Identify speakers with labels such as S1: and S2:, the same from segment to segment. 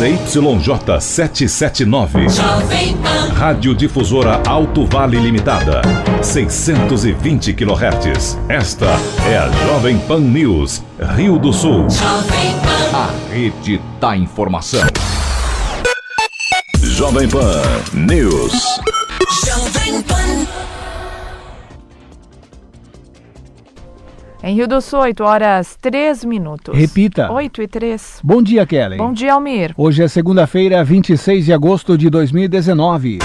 S1: ZYJ 779. Rádio Difusora Alto Vale Limitada. 620 kHz. Esta é a Jovem Pan News, Rio do Sul.
S2: A rede da informação.
S1: Jovem Pan News.
S3: Jovem Pan.
S4: Em Rio do Sul, 8 horas 3 minutos.
S5: Repita.
S4: 8 e 3.
S5: Bom dia, Kelly.
S4: Bom dia, Almir.
S5: Hoje é segunda-feira, 26 de agosto de 2019.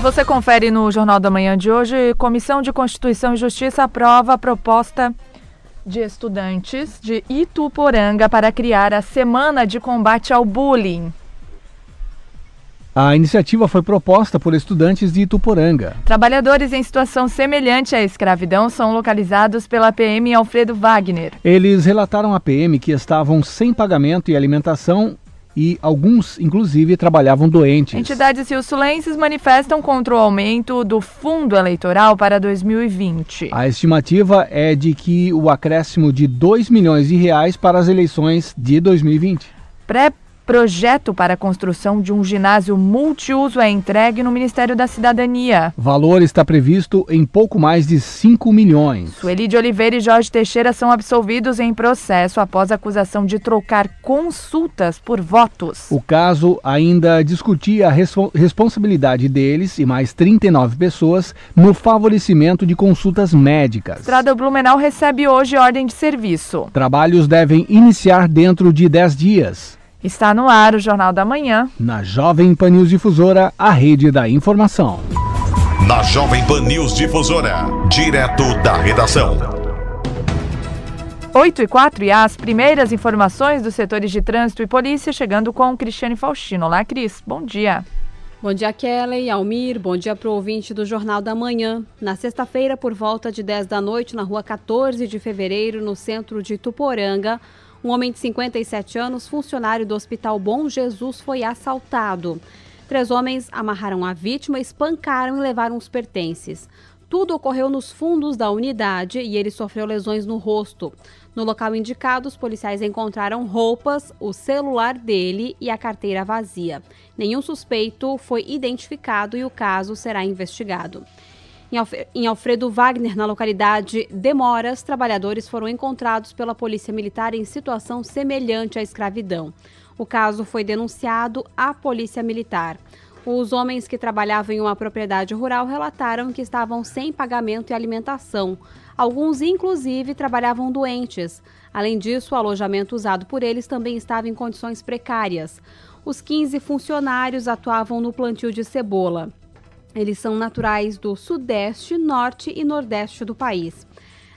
S4: Você confere no Jornal da Manhã de hoje. Comissão de Constituição e Justiça aprova a proposta de estudantes de Ituporanga para criar a Semana de Combate ao Bullying.
S5: A iniciativa foi proposta por estudantes de Ituporanga.
S4: Trabalhadores em situação semelhante à escravidão são localizados pela PM Alfredo Wagner.
S5: Eles relataram à PM que estavam sem pagamento e alimentação e alguns, inclusive, trabalhavam doentes.
S4: Entidades rio-sulenses manifestam contra o aumento do fundo eleitoral para 2020.
S5: A estimativa é de que o acréscimo de 2 milhões de reais para as eleições de 2020.
S4: Pré Projeto para a construção de um ginásio multiuso é entregue no Ministério da Cidadania.
S5: Valor está previsto em pouco mais de 5 milhões.
S4: Sueli de Oliveira e Jorge Teixeira são absolvidos em processo após acusação de trocar consultas por votos.
S5: O caso ainda discutia a respo responsabilidade deles e mais 39 pessoas no favorecimento de consultas médicas.
S4: Estrada Blumenau recebe hoje ordem de serviço.
S5: Trabalhos devem iniciar dentro de 10 dias.
S4: Está no ar o Jornal da Manhã.
S5: Na Jovem Pan News Difusora, a rede da informação.
S1: Na Jovem Pan News Difusora, direto da redação.
S4: 8 e 4 e as primeiras informações dos setores de trânsito e polícia chegando com Cristiane Faustino. Olá, Cris. Bom dia.
S6: Bom dia, Kelly, Almir. Bom dia para o ouvinte do Jornal da Manhã. Na sexta-feira, por volta de 10 da noite, na rua 14 de fevereiro, no centro de Tuporanga, um homem de 57 anos, funcionário do Hospital Bom Jesus, foi assaltado. Três homens amarraram a vítima, espancaram e levaram os pertences. Tudo ocorreu nos fundos da unidade e ele sofreu lesões no rosto. No local indicado, os policiais encontraram roupas, o celular dele e a carteira vazia. Nenhum suspeito foi identificado e o caso será investigado. Em Alfredo Wagner, na localidade de Moras, trabalhadores foram encontrados pela Polícia Militar em situação semelhante à escravidão. O caso foi denunciado à Polícia Militar. Os homens que trabalhavam em uma propriedade rural relataram que estavam sem pagamento e alimentação. Alguns, inclusive, trabalhavam doentes. Além disso, o alojamento usado por eles também estava em condições precárias. Os 15 funcionários atuavam no plantio de cebola. Eles são naturais do Sudeste, Norte e Nordeste do país.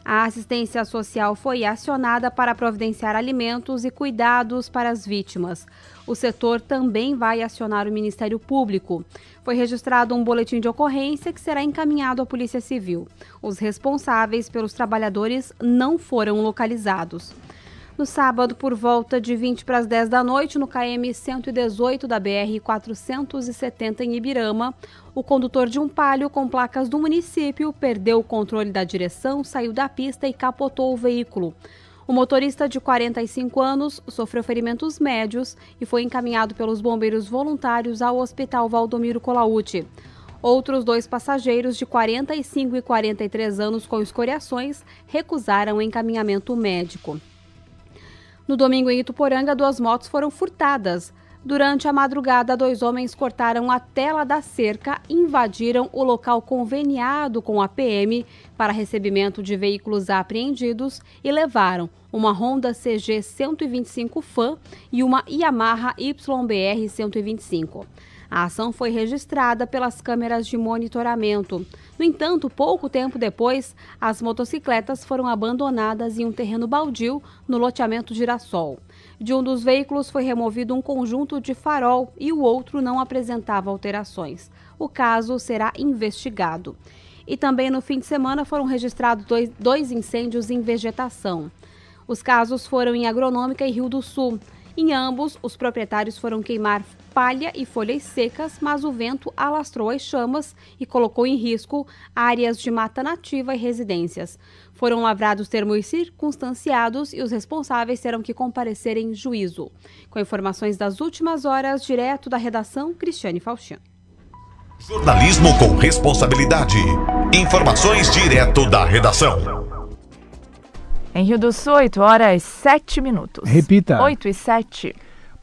S6: A assistência social foi acionada para providenciar alimentos e cuidados para as vítimas. O setor também vai acionar o Ministério Público. Foi registrado um boletim de ocorrência que será encaminhado à Polícia Civil. Os responsáveis pelos trabalhadores não foram localizados. No sábado, por volta de 20 para as 10 da noite, no KM 118 da BR 470 em Ibirama, o condutor de um palio com placas do município perdeu o controle da direção, saiu da pista e capotou o veículo. O motorista de 45 anos sofreu ferimentos médios e foi encaminhado pelos bombeiros voluntários ao Hospital Valdomiro Colauti. Outros dois passageiros de 45 e 43 anos com escoriações recusaram encaminhamento médico. No domingo em Ituporanga, duas motos foram furtadas. Durante a madrugada, dois homens cortaram a tela da cerca, invadiram o local conveniado com a PM para recebimento de veículos apreendidos e levaram uma Honda CG 125 Fan e uma Yamaha YBR 125. A ação foi registrada pelas câmeras de monitoramento. No entanto, pouco tempo depois, as motocicletas foram abandonadas em um terreno baldio no loteamento Girassol. De um dos veículos foi removido um conjunto de farol e o outro não apresentava alterações. O caso será investigado. E também no fim de semana foram registrados dois, incêndios em vegetação. Os casos foram em Agronômica e Rio do Sul. Em ambos, os proprietários foram queimar palha e folhas secas, mas o vento alastrou as chamas e colocou em risco áreas de mata nativa e residências. Foram lavrados termos circunstanciados e os responsáveis terão que comparecer em juízo. Com informações das últimas horas, direto da redação, Cristiane Faustino.
S7: Jornalismo com responsabilidade. Informações direto da redação.
S4: Em Rio do Sul, 8 horas 7 minutos.
S5: Repita.
S4: 8 e 7.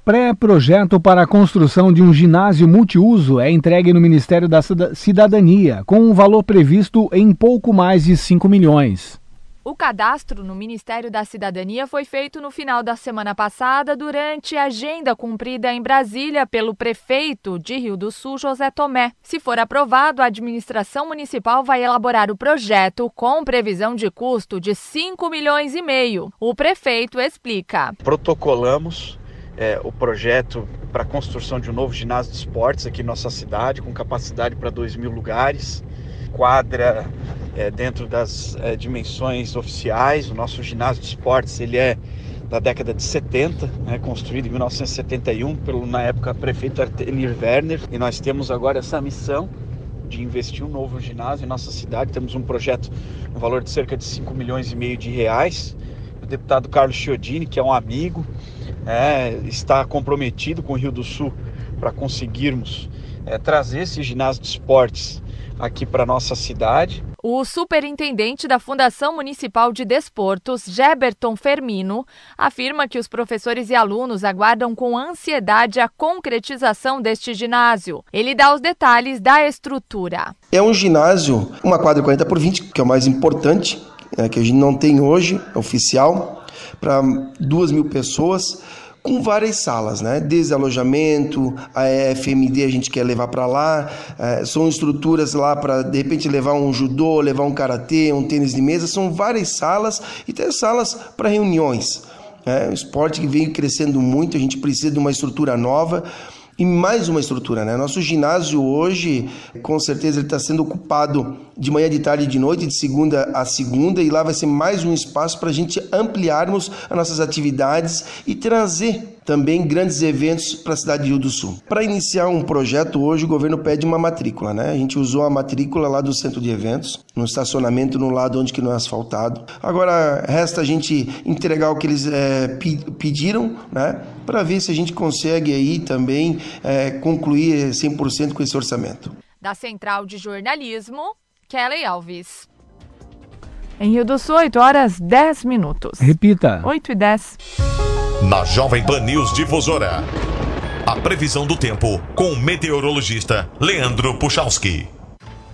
S5: Pré-projeto para a construção de um ginásio multiuso é entregue no Ministério da Cidadania, com um valor previsto em pouco mais de 5 milhões.
S4: O cadastro no Ministério da Cidadania foi feito no final da semana passada, durante a agenda cumprida em Brasília pelo prefeito de Rio do Sul, José Tomé. Se for aprovado, a administração municipal vai elaborar o projeto com previsão de custo de 5 milhões e meio. O prefeito explica.
S8: Protocolamos é, o projeto para a construção de um novo ginásio de esportes aqui em nossa cidade, com capacidade para 2 mil lugares, quadra é, dentro das é, dimensões oficiais. O nosso ginásio de esportes ele é da década de 70, né, construído em 1971 pelo na época prefeito Artenir Werner, e nós temos agora essa missão de investir um novo ginásio em nossa cidade. Temos um projeto no valor de cerca de 5 milhões e meio de reais. O deputado Carlos Chiodini, que é um amigo, é, está comprometido com o Rio do Sul para conseguirmos é, trazer esse ginásio de esportes aqui para nossa cidade.
S4: O superintendente da Fundação Municipal de Desportos, Geberton Fermino, afirma que os professores e alunos aguardam com ansiedade a concretização deste ginásio. Ele dá os detalhes da estrutura.
S9: É um ginásio, uma quadra 40 por 20, que é o mais importante, é, que a gente não tem hoje, oficial, para duas mil pessoas com várias salas, né? Desde alojamento, a FMD a gente quer levar para lá, é, são estruturas lá para de repente levar um judô, levar um karatê, um tênis de mesa, são várias salas e tem salas para reuniões. É um esporte que vem crescendo muito, a gente precisa de uma estrutura nova e mais uma estrutura, né? Nosso ginásio hoje, com certeza, ele está sendo ocupado de manhã, de tarde e de noite, de segunda a segunda, e lá vai ser mais um espaço para a gente ampliarmos as nossas atividades e trazer também grandes eventos para a cidade de Rio do Sul. Para iniciar um projeto hoje, o governo pede uma matrícula, né? A gente usou a matrícula lá do centro de eventos, no estacionamento no lado onde que não é asfaltado. Agora resta a gente entregar o que eles é, pediram, né? Para ver se a gente consegue aí também é, concluir 100% com esse orçamento.
S4: Da Central de Jornalismo, Kelly Alves. Em Rio do Sul, 8 horas 10 minutos.
S5: Repita.
S4: 8 e 10.
S7: Na Jovem Pan News Difusora. A previsão do tempo com o meteorologista Leandro Puchalski.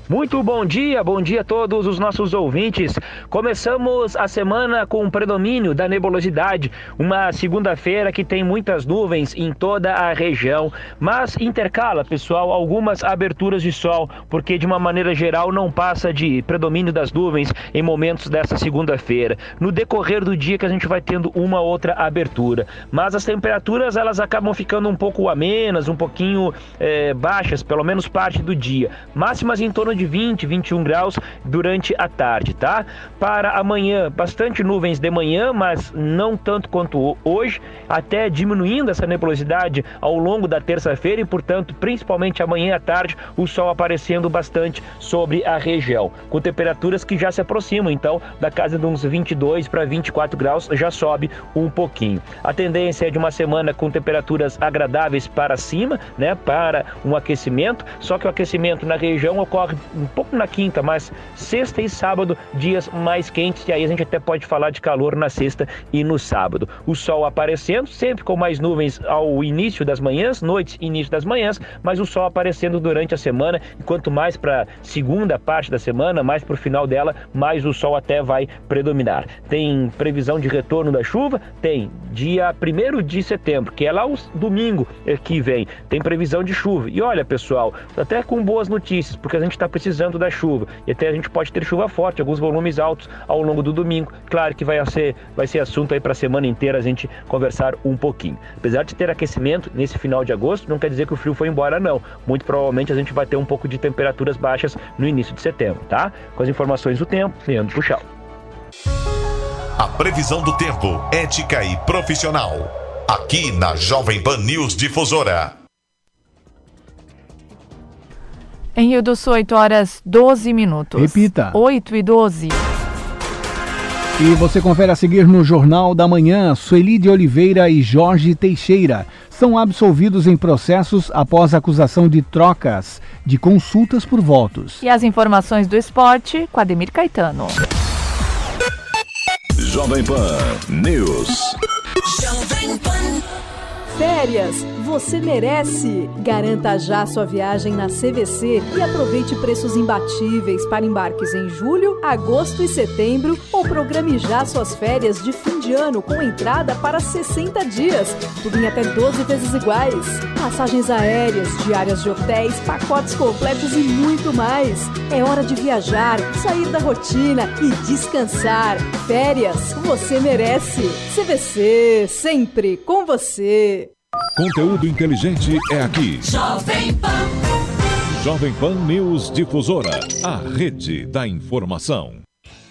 S10: Muito bom dia, bom dia a todos os nossos ouvintes. Começamos a semana com o predomínio da nebulosidade, uma segunda-feira que tem muitas nuvens em toda a região, mas intercala, pessoal, algumas aberturas de sol, porque de uma maneira geral não passa de predomínio das nuvens em momentos dessa segunda-feira. No decorrer do dia que a gente vai tendo uma outra abertura, mas as temperaturas elas acabam ficando um pouco amenas, um pouquinho é, baixas, pelo menos parte do dia. Máximas em torno de de 20, 21 graus durante a tarde, tá? Para amanhã, bastante nuvens de manhã, mas não tanto quanto hoje, até diminuindo essa nebulosidade ao longo da terça-feira e, portanto, principalmente amanhã à tarde, o sol aparecendo bastante sobre a região, com temperaturas que já se aproximam, então, da casa de uns 22 para 24 graus, já sobe um pouquinho. A tendência é de uma semana com temperaturas agradáveis para cima, né, para um aquecimento, só que o aquecimento na região ocorre um pouco na quinta, mas sexta e sábado, dias mais quentes, e aí a gente até pode falar de calor na sexta e no sábado. O sol aparecendo, sempre com mais nuvens ao início das manhãs, noites início das manhãs, mas o sol aparecendo durante a semana, e quanto mais para segunda parte da semana, mais para o final dela, mais o sol até vai predominar. Tem previsão de retorno da chuva? Tem. Dia 1 de setembro, que é lá o domingo que vem, tem previsão de chuva. E olha, pessoal, até com boas notícias, porque a gente está precisando da chuva. E até a gente pode ter chuva forte, alguns volumes altos ao longo do domingo. Claro que vai ser, vai ser assunto aí para a semana inteira a gente conversar um pouquinho. Apesar de ter aquecimento nesse final de agosto, não quer dizer que o frio foi embora, não. Muito provavelmente a gente vai ter um pouco de temperaturas baixas no início de setembro, tá? Com as informações do tempo, Leandro Puxal.
S7: A previsão do tempo, ética e profissional. aqui na Jovem Pan News Difusora.
S4: Em Rio do Sul, 8 horas 12 minutos.
S5: Repita.
S4: 8 e 12.
S5: E você confere a seguir no Jornal da Manhã, Sueli de Oliveira e Jorge Teixeira são absolvidos em processos após acusação de trocas de consultas por votos.
S4: E as informações do esporte com Ademir Caetano.
S1: Jovem Pan News.
S3: Jovem Pan.
S11: Férias, você merece! Garanta já sua viagem na CVC e aproveite preços imbatíveis para embarques em julho, agosto e setembro ou programe já suas férias de fim de ano com entrada para 60 dias, tudo em até 12 vezes iguais. Passagens aéreas, diárias de hotéis, pacotes completos e muito mais. É hora de viajar, sair da rotina e descansar. Férias, você merece! CVC, sempre com você!
S1: Conteúdo inteligente é aqui.
S3: Jovem Pan.
S1: Jovem Pan News Difusora, a rede da informação.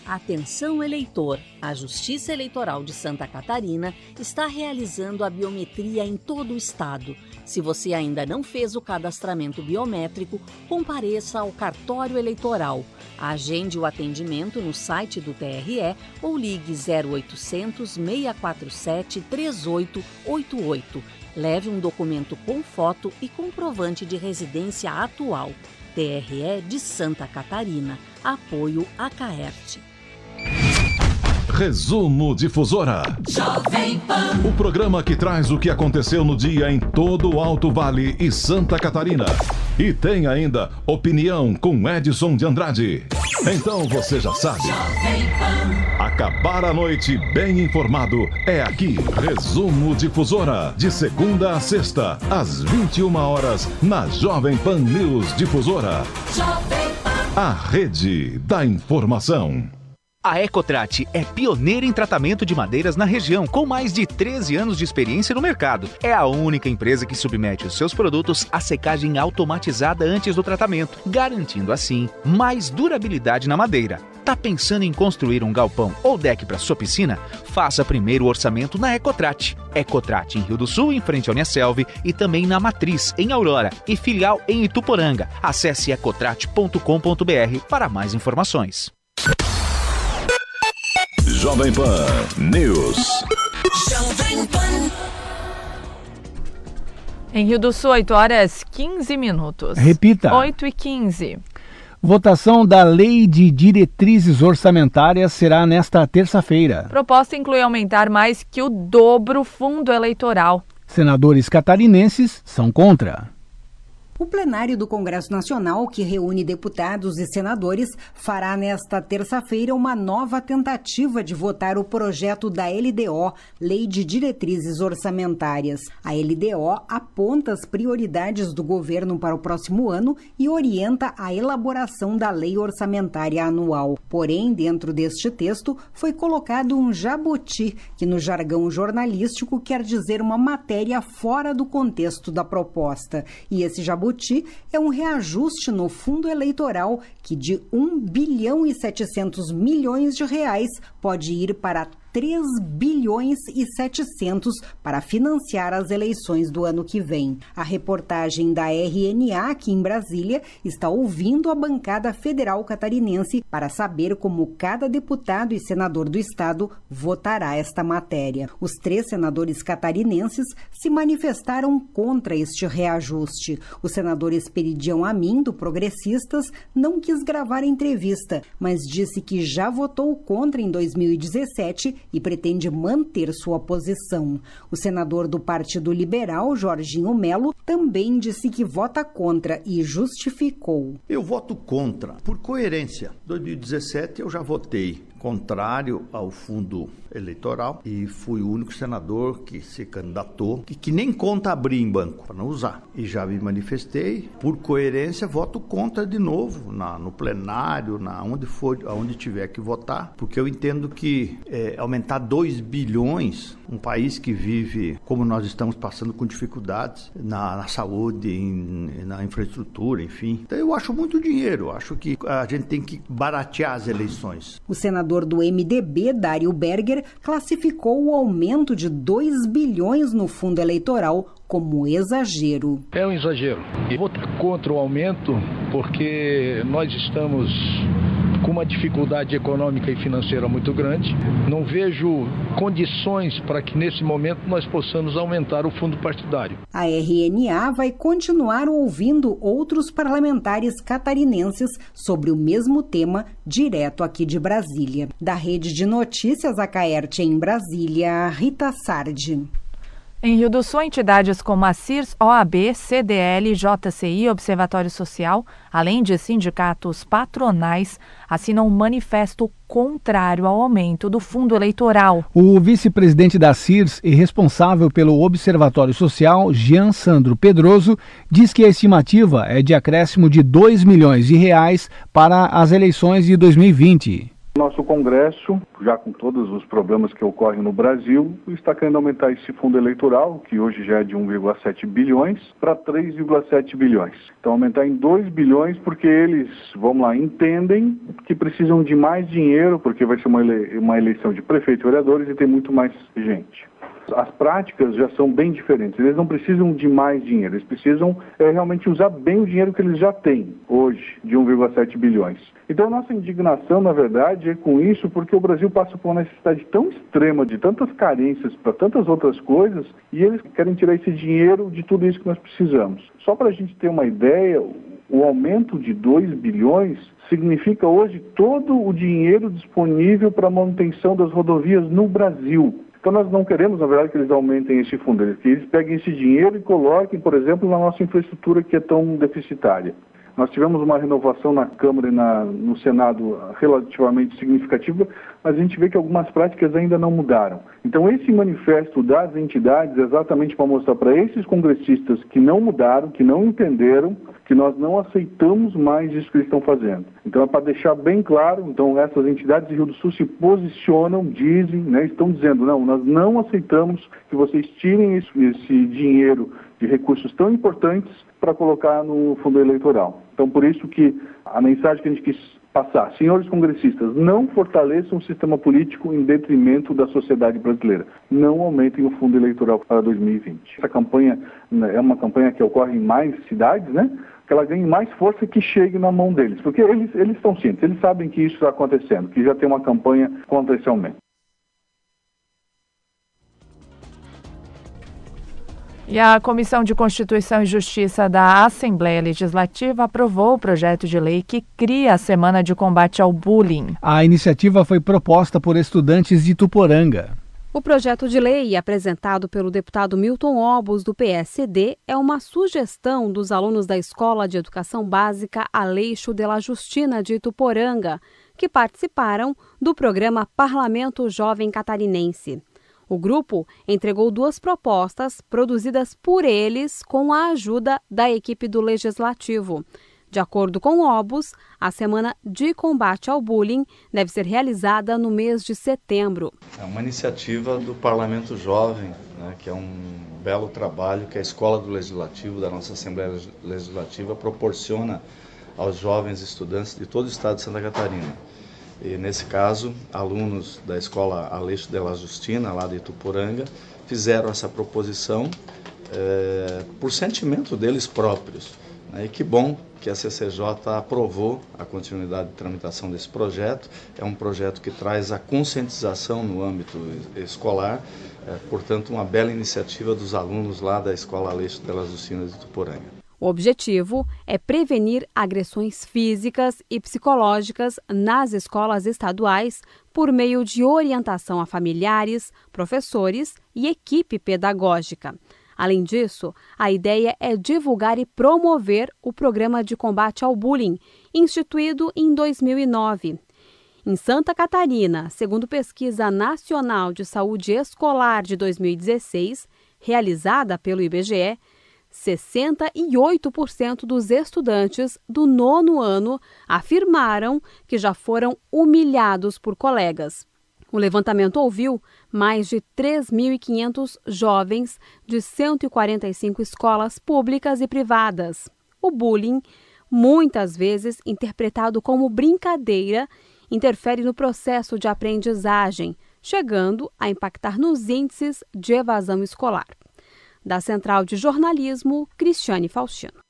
S12: Atenção eleitor! A Justiça Eleitoral de Santa Catarina está realizando a biometria em todo o estado. Se você ainda não fez o cadastramento biométrico, compareça ao cartório eleitoral. Agende o atendimento no site do TRE ou ligue 0800 647 3888 Leve um documento com foto e comprovante de residência atual. TRE de Santa Catarina. Apoio a Caerte.
S1: Resumo Difusora.
S3: Jovem Pan.
S1: O programa que traz o que aconteceu no dia em todo o Alto Vale e Santa Catarina. E tem ainda opinião com Edson de Andrade. Então você já sabe. Acabar a noite bem informado é aqui. Resumo Difusora. De segunda a sexta, às 21 horas, na Jovem Pan News Difusora. A rede da informação.
S13: A Ecotrat é pioneira em tratamento de madeiras na região, com mais de 13 anos de experiência no mercado. É a única empresa que submete os seus produtos à secagem automatizada antes do tratamento, garantindo assim mais durabilidade na madeira. Tá pensando em construir um galpão ou deck para sua piscina? Faça primeiro o orçamento na Ecotrat. Ecotrat em Rio do Sul, em frente ao Uniaselv, e também na Matriz, em Aurora, e filial em Ituporanga. Acesse ecotrat.com.br para mais informações.
S1: Jovem Pan News.
S3: Jovem Pan.
S4: Em Rio do Sul, 8 horas 15 minutos.
S5: Repita.
S4: 8 e 15.
S5: Votação da Lei de Diretrizes Orçamentárias será nesta terça-feira.
S4: Proposta inclui aumentar mais que o dobro o fundo eleitoral.
S5: Senadores catarinenses são contra.
S14: O plenário do Congresso Nacional, que reúne deputados e senadores, fará nesta terça-feira uma nova tentativa de votar o projeto da LDO, Lei de Diretrizes Orçamentárias. A LDO aponta as prioridades do governo para o próximo ano e orienta a elaboração da lei orçamentária anual. Porém, dentro deste texto foi colocado um jabuti, que no jargão jornalístico quer dizer uma matéria fora do contexto da proposta. E esse jabuti é um reajuste no fundo eleitoral que de 1 bilhão e 700 milhões de reais pode ir para 3 bilhões e 700 para financiar as eleições do ano que vem. A reportagem da RNA aqui em Brasília está ouvindo a bancada federal catarinense para saber como cada deputado e senador do estado votará esta matéria. Os três senadores catarinenses se manifestaram contra este reajuste. O senador Esperidião Amin, do Progressistas, não quis gravar a entrevista, mas disse que já votou contra em 2017 e pretende manter sua posição. O senador do Partido Liberal, Jorginho Melo, também disse que vota contra e justificou.
S15: Eu voto contra, por coerência. 2017 eu já votei contrário ao fundo eleitoral e fui o único senador que se candidatou e que nem conta abrir em banco para não usar. E já me manifestei, por coerência, voto contra de novo na, no plenário, na onde for, aonde tiver que votar, porque eu entendo que é, aumentar 2 bilhões, um país que vive como nós estamos passando com dificuldades na, na saúde, em, na infraestrutura, enfim. Então eu acho muito dinheiro, acho que a gente tem que baratear as eleições.
S14: O senador senador do MDB, Dário Berger, classificou o aumento de 2 bilhões no fundo eleitoral como exagero.
S16: É um exagero. E vou contra o aumento porque nós estamos com uma dificuldade econômica e financeira muito grande. Não vejo condições para que nesse momento nós possamos aumentar o fundo partidário.
S14: A RNA vai continuar ouvindo outros parlamentares catarinenses sobre o mesmo tema, direto aqui de Brasília. Da Rede de Notícias Acaerte em Brasília, Rita Sardi.
S4: Em Rio do Sul, entidades como a CIRS, OAB, CDL, JCI, Observatório Social, além de sindicatos patronais, assinam um manifesto contrário ao aumento do fundo eleitoral.
S5: O vice-presidente da CIRS e responsável pelo Observatório Social, Jean Sandro Pedroso, diz que a estimativa é de acréscimo de 2 milhões de reais para as eleições de 2020.
S17: Nosso Congresso, já com todos os problemas que ocorrem no Brasil, está querendo aumentar esse fundo eleitoral, que hoje já é de 1,7 bilhões, para 3,7 bilhões. Então, aumentar em 2 bilhões, porque eles, vamos lá, entendem que precisam de mais dinheiro, porque vai ser uma, ele uma eleição de prefeitos e vereadores e tem muito mais gente. As práticas já são bem diferentes. Eles não precisam de mais dinheiro, eles precisam é, realmente usar bem o dinheiro que eles já têm hoje, de 1,7 bilhões. Então, nossa indignação, na verdade, é com isso, porque o Brasil passa por uma necessidade tão extrema de tantas carências para tantas outras coisas e eles querem tirar esse dinheiro de tudo isso que nós precisamos. Só para a gente ter uma ideia, o aumento de 2 bilhões significa hoje todo o dinheiro disponível para a manutenção das rodovias no Brasil. Então nós não queremos, na verdade, que eles aumentem esse fundo, que eles peguem esse dinheiro e coloquem, por exemplo, na nossa infraestrutura que é tão deficitária. Nós tivemos uma renovação na Câmara e na, no Senado relativamente significativa, mas a gente vê que algumas práticas ainda não mudaram. Então, esse manifesto das entidades é exatamente para mostrar para esses congressistas que não mudaram, que não entenderam, que nós não aceitamos mais isso que eles estão fazendo. Então, é para deixar bem claro, então essas entidades de Rio do Sul se posicionam, dizem, né, estão dizendo, não, nós não aceitamos que vocês tirem esse, esse dinheiro de recursos tão importantes para colocar no fundo eleitoral. Então, por isso que a mensagem que a gente quis passar, senhores congressistas, não fortaleçam o sistema político em detrimento da sociedade brasileira. Não aumentem o fundo eleitoral para 2020. Essa campanha né, é uma campanha que ocorre em mais cidades, né? Que ela ganhe mais força que chegue na mão deles, porque eles, eles estão cientes, eles sabem que isso está acontecendo, que já tem uma campanha contra esse aumento.
S4: E a Comissão de Constituição e Justiça da Assembleia Legislativa aprovou o projeto de lei que cria a Semana de Combate ao Bullying.
S5: A iniciativa foi proposta por estudantes de Tuporanga.
S6: O projeto de lei, apresentado pelo deputado Milton Obos, do PSD, é uma sugestão dos alunos da Escola de Educação Básica Aleixo de la Justina de Ituporanga, que participaram do programa Parlamento Jovem Catarinense. O grupo entregou duas propostas produzidas por eles com a ajuda da equipe do Legislativo. De acordo com o Obus, a Semana de Combate ao Bullying deve ser realizada no mês de setembro.
S18: É uma iniciativa do Parlamento Jovem, né, que é um belo trabalho que a Escola do Legislativo, da nossa Assembleia Legislativa, proporciona aos jovens estudantes de todo o estado de Santa Catarina. E nesse caso, alunos da escola Aleixo de la Justina, lá de Ituporanga, fizeram essa proposição é, por sentimento deles próprios. Né? E que bom que a CCJ aprovou a continuidade de tramitação desse projeto. É um projeto que traz a conscientização no âmbito escolar, é, portanto, uma bela iniciativa dos alunos lá da Escola Aleixo de la Justina de Ituporanga.
S6: O objetivo é prevenir agressões físicas e psicológicas nas escolas estaduais por meio de orientação a familiares, professores e equipe pedagógica. Além disso, a ideia é divulgar e promover o programa de combate ao bullying, instituído em 2009. Em Santa Catarina, segundo pesquisa nacional de saúde escolar de 2016, realizada pelo IBGE, 68% dos estudantes do nono ano afirmaram que já foram humilhados por colegas. O levantamento ouviu mais de 3.500 jovens de 145 escolas públicas e privadas. O bullying, muitas vezes interpretado como brincadeira, interfere no processo de aprendizagem, chegando a impactar nos índices de evasão escolar. Da Central de Jornalismo, Cristiane Faustino.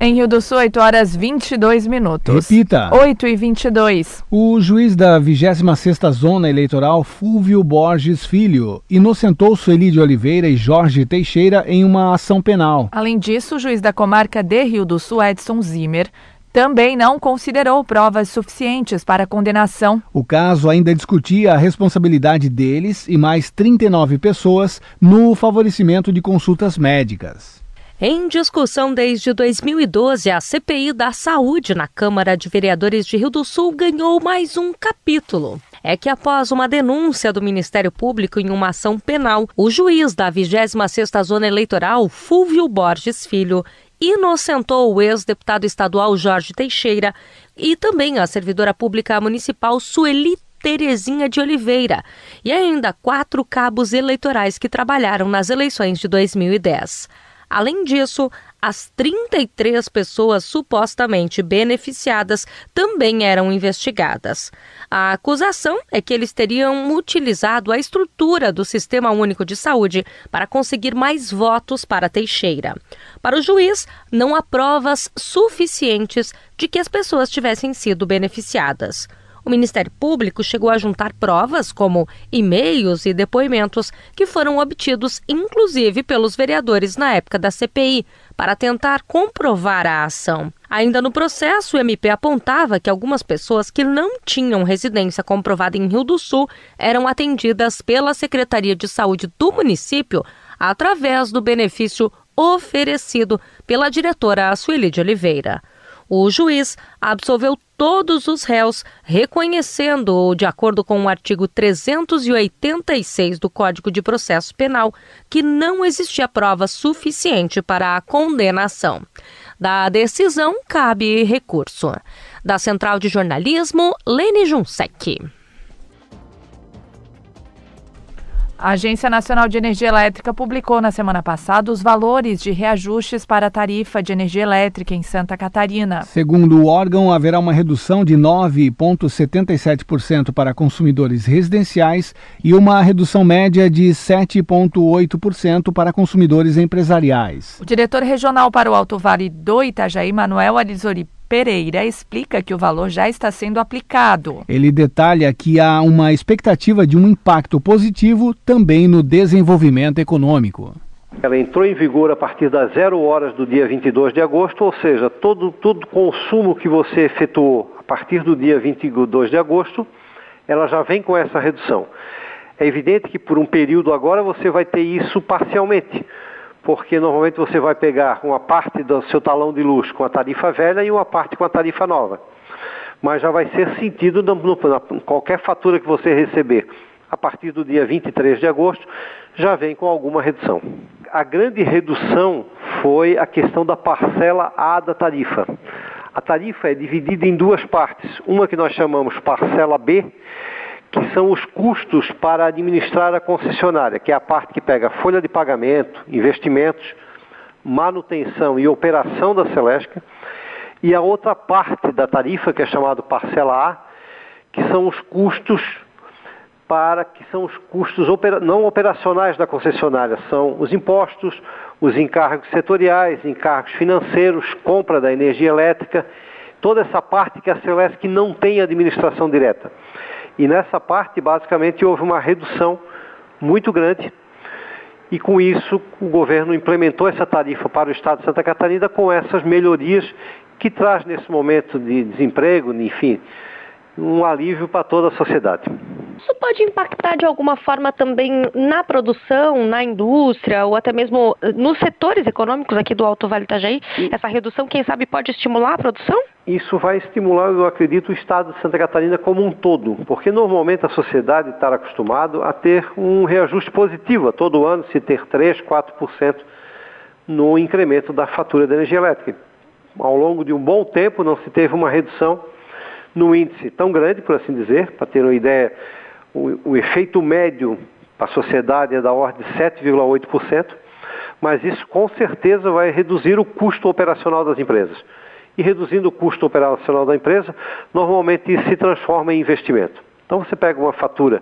S4: Em Rio do Sul, 8 horas 22 minutos.
S5: Repita.
S4: 8 e 22.
S5: O juiz da 26ª Zona Eleitoral, Fúvio Borges Filho, inocentou Sueli de Oliveira e Jorge Teixeira em uma ação penal.
S4: Além disso, o juiz da comarca de Rio do Sul, Edson Zimmer, também não considerou provas suficientes para a condenação.
S5: O caso ainda discutia a responsabilidade deles e mais 39 pessoas no favorecimento de consultas médicas.
S19: Em discussão desde 2012, a CPI da Saúde na Câmara de Vereadores de Rio do Sul ganhou mais um capítulo. É que após uma denúncia do Ministério Público em uma ação penal, o juiz da 26ª Zona Eleitoral, Fúvio Borges Filho, inocentou o ex-deputado estadual Jorge Teixeira e também a servidora pública municipal Sueli Terezinha de Oliveira e ainda quatro cabos eleitorais que trabalharam nas eleições de 2010. Além disso, as 33 pessoas supostamente beneficiadas também eram investigadas. A acusação é que eles teriam utilizado a estrutura do Sistema Único de Saúde para conseguir mais votos para Teixeira. Para o juiz, não há provas suficientes de que as pessoas tivessem sido beneficiadas. O Ministério Público chegou a juntar provas, como e-mails e depoimentos, que foram obtidos inclusive pelos vereadores na época da CPI, para tentar comprovar a ação. Ainda no processo, o MP apontava que algumas pessoas que não tinham residência comprovada em Rio do Sul eram atendidas pela Secretaria de Saúde do município através do benefício oferecido pela diretora Sueli de Oliveira. O juiz absolveu todos os réus, reconhecendo, de acordo com o artigo 386 do Código de Processo Penal, que não existia prova suficiente para a condenação. Da decisão cabe recurso. Da Central de Jornalismo, Lene Junsec.
S4: A Agência Nacional de Energia Elétrica publicou na semana passada os valores de reajustes para a tarifa de energia elétrica em Santa Catarina.
S5: Segundo o órgão, haverá uma redução de 9,77% para consumidores residenciais e uma redução média de 7,8% para consumidores empresariais.
S4: O diretor regional para o Alto Vale do Itajaí, Manuel Arizori Pereira explica que o valor já está sendo aplicado.
S5: Ele detalha que há uma expectativa de um impacto positivo também no desenvolvimento econômico.
S20: Ela entrou em vigor a partir das zero horas do dia 22 de agosto, ou seja, todo, todo consumo que você efetuou a partir do dia 22 de agosto, ela já vem com essa redução. É evidente que por um período agora você vai ter isso parcialmente porque normalmente você vai pegar uma parte do seu talão de luz com a tarifa velha e uma parte com a tarifa nova. Mas já vai ser sentido no, no, na, qualquer fatura que você receber a partir do dia 23 de agosto, já vem com alguma redução. A grande redução foi a questão da parcela A da tarifa. A tarifa é dividida em duas partes. Uma que nós chamamos parcela B, que são os custos para administrar a concessionária, que é a parte que pega folha de pagamento, investimentos, manutenção e operação da Celesca, e a outra parte da tarifa, que é chamada parcela A, que são os custos para que são os custos opera, não operacionais da concessionária, são os impostos, os encargos setoriais, encargos financeiros, compra da energia elétrica, toda essa parte que a Celesc não tem administração direta. E nessa parte, basicamente, houve uma redução muito grande. E com isso, o governo implementou essa tarifa para o Estado de Santa Catarina com essas melhorias que traz nesse momento de desemprego, enfim, um alívio para toda a sociedade.
S19: Isso pode impactar de alguma forma também na produção, na indústria ou até mesmo eh, nos setores econômicos aqui do Alto Vale Itajaí? Essa redução, quem sabe, pode estimular a produção?
S20: Isso vai estimular, eu acredito, o estado de Santa Catarina como um todo, porque normalmente a sociedade está acostumada a ter um reajuste positivo, a todo ano se ter 3, 4% no incremento da fatura de energia elétrica. Ao longo de um bom tempo não se teve uma redução no índice tão grande, por assim dizer, para ter uma ideia, o, o efeito médio para a sociedade é da ordem de 7,8%, mas isso com certeza vai reduzir o custo operacional das empresas. e reduzindo o custo operacional da empresa, normalmente isso se transforma em investimento. Então você pega uma fatura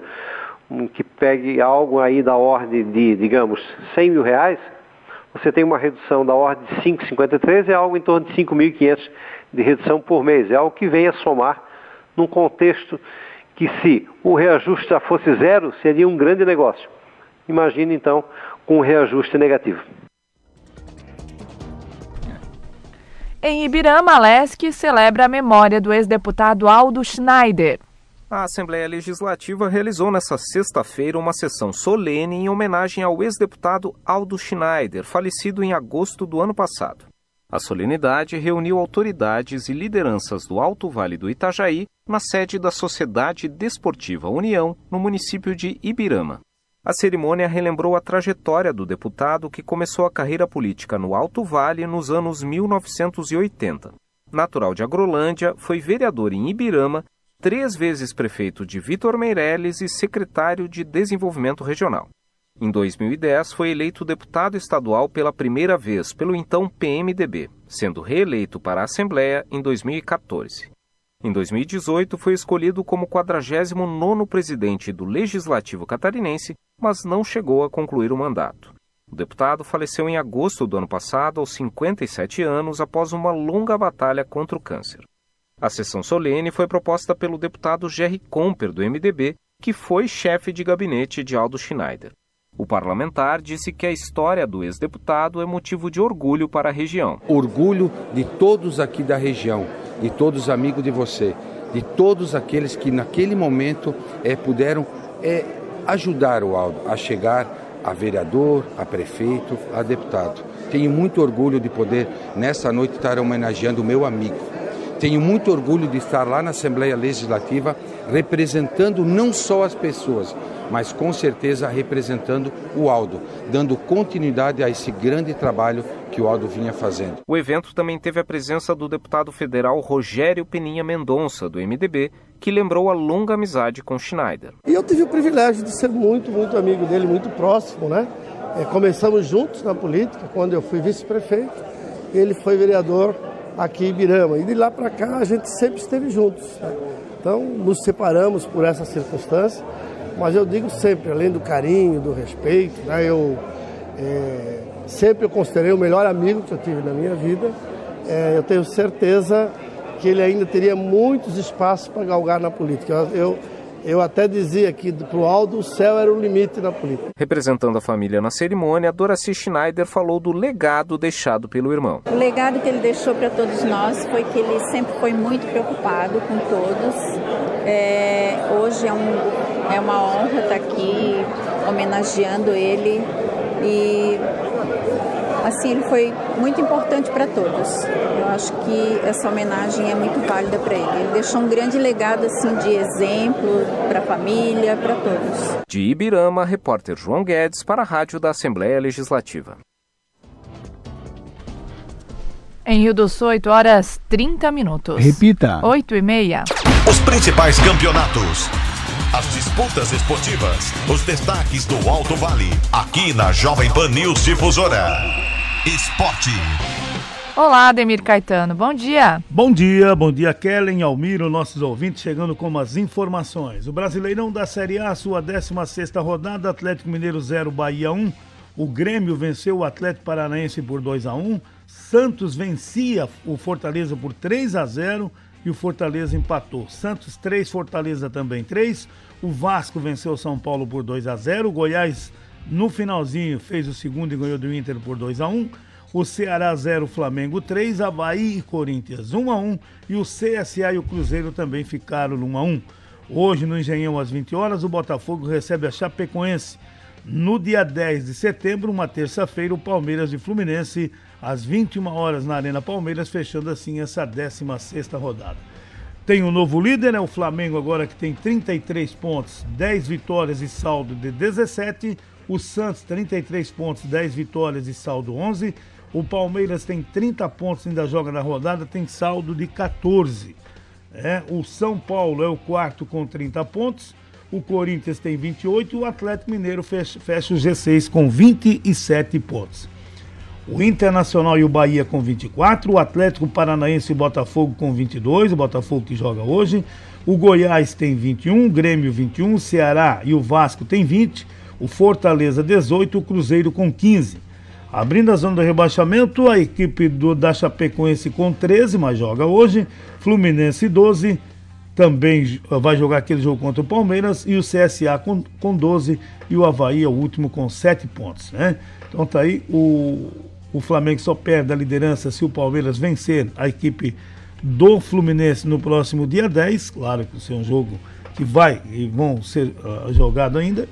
S20: que pegue algo aí da ordem de, digamos, 100 mil reais, você tem uma redução da ordem de 5,53, é algo em torno de 5.500 de redução por mês. É algo que vem a somar num contexto que se o reajuste já fosse zero, seria um grande negócio. Imagine então com um reajuste negativo.
S4: Em Ibirama, Lesc celebra a memória do ex-deputado Aldo Schneider.
S21: A Assembleia Legislativa realizou nesta sexta-feira uma sessão solene em homenagem ao ex-deputado Aldo Schneider, falecido em agosto do ano passado. A solenidade reuniu autoridades e lideranças do Alto Vale do Itajaí na sede da Sociedade Desportiva União, no município de Ibirama. A cerimônia relembrou a trajetória do deputado que começou a carreira política no Alto Vale nos anos 1980. Natural de Agrolândia, foi vereador em Ibirama, três vezes prefeito de Vitor Meirelles e secretário de Desenvolvimento Regional. Em 2010, foi eleito deputado estadual pela primeira vez pelo então PMDB, sendo reeleito para a Assembleia em 2014. Em 2018, foi escolhido como 49º presidente do Legislativo catarinense, mas não chegou a concluir o mandato. O deputado faleceu em agosto do ano passado, aos 57 anos, após uma longa batalha contra o câncer. A sessão solene foi proposta pelo deputado Jerry Comper, do MDB, que foi chefe de gabinete de Aldo Schneider. O parlamentar disse que a história do ex-deputado é motivo de orgulho para a região.
S22: Orgulho de todos aqui da região, de todos amigos de você, de todos aqueles que naquele momento é, puderam é, ajudar o Aldo a chegar a vereador, a prefeito, a deputado. Tenho muito orgulho de poder, nessa noite, estar homenageando o meu amigo. Tenho muito orgulho de estar lá na Assembleia Legislativa representando não só as pessoas, mas com certeza representando o Aldo, dando continuidade a esse grande trabalho que o Aldo vinha fazendo.
S21: O evento também teve a presença do deputado federal Rogério Peninha Mendonça, do MDB, que lembrou a longa amizade com Schneider.
S23: E eu tive o privilégio de ser muito, muito amigo dele, muito próximo, né? É, começamos juntos na política, quando eu fui vice-prefeito, ele foi vereador aqui em Ibirama. E de lá para cá a gente sempre esteve juntos. Né? Então nos separamos por essa circunstância mas eu digo sempre, além do carinho, do respeito, né, eu é, sempre eu considerei o melhor amigo que eu tive na minha vida. É, eu tenho certeza que ele ainda teria muitos espaços para galgar na política. Eu, eu até dizia que para o Aldo o céu era o limite na política.
S21: Representando a família na cerimônia, Doraci Schneider falou do legado deixado pelo irmão.
S24: O legado que ele deixou para todos nós foi que ele sempre foi muito preocupado com todos. É, hoje é, um, é uma honra estar aqui homenageando ele e assim, ele foi muito importante para todos. Eu acho que essa homenagem é muito válida para ele. Ele deixou um grande legado assim de exemplo para a família, para todos.
S21: De Ibirama, repórter João Guedes para a Rádio da Assembleia Legislativa.
S4: Em Rio do Sul, 8 horas 30 minutos.
S5: Repita.
S4: 8 e meia.
S7: Os principais campeonatos. As disputas esportivas. Os destaques do Alto Vale. Aqui na Jovem Pan News Difusora. Esporte.
S4: Olá, Ademir Caetano. Bom dia.
S25: Bom dia, bom dia, Kellen, Almiro, nossos ouvintes, chegando com as informações. O Brasileirão da Série A, sua 16 rodada, Atlético Mineiro 0, Bahia 1. O Grêmio venceu o Atlético Paranaense por 2 a 1 Santos vencia o Fortaleza por 3 a 0 e o Fortaleza empatou. Santos 3, Fortaleza também 3. O Vasco venceu o São Paulo por 2 a 0. O Goiás no finalzinho fez o segundo e ganhou do Inter por 2 a 1. O Ceará 0, Flamengo 3, Havaí e Corinthians 1 a 1 e o CSA e o Cruzeiro também ficaram no 1 a 1. Hoje no Engenhão às 20 horas o Botafogo recebe a Chapecoense. No dia 10 de setembro, uma terça-feira, o Palmeiras e Fluminense às 21 horas na Arena Palmeiras, fechando assim essa 16 rodada. Tem um novo líder, é o Flamengo agora que tem 33 pontos, 10 vitórias e saldo de 17. O Santos 33 pontos, 10 vitórias e saldo 11. O Palmeiras tem 30 pontos, ainda joga na rodada, tem saldo de 14. É, o São Paulo é o quarto com 30 pontos. O Corinthians tem 28 e o Atlético Mineiro fecha, fecha o G6 com 27 pontos. o Internacional e o Bahia com 24, o Atlético Paranaense e o Botafogo com 22, o Botafogo que joga hoje, o Goiás tem 21, o Grêmio 21, o Ceará e o Vasco tem 20, o Fortaleza 18, o Cruzeiro com 15. Abrindo a zona do rebaixamento, a equipe do, da Chapecoense com 13, mas joga hoje, Fluminense 12, também vai jogar aquele jogo contra o Palmeiras, e o CSA com, com 12, e o Havaí é o último com 7 pontos, né? Então tá aí o, o Flamengo só perde a liderança se o Palmeiras vencer a equipe do Fluminense no próximo dia 10. Claro que isso é um jogo que vai e vão ser uh, jogado ainda,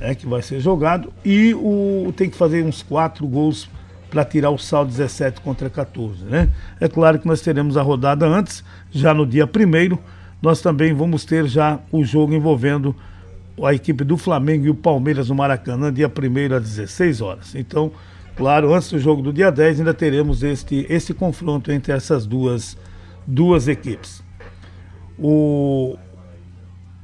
S25: é que vai ser jogado. E o tem que fazer uns quatro gols para tirar o saldo 17 contra 14, né? É claro que nós teremos a rodada antes, já no dia primeiro, nós também vamos ter já o jogo envolvendo a equipe do Flamengo e o Palmeiras no Maracanã, dia 1 às 16 horas. Então, Claro, antes do jogo do dia 10 ainda teremos este, este confronto entre essas duas, duas equipes. O,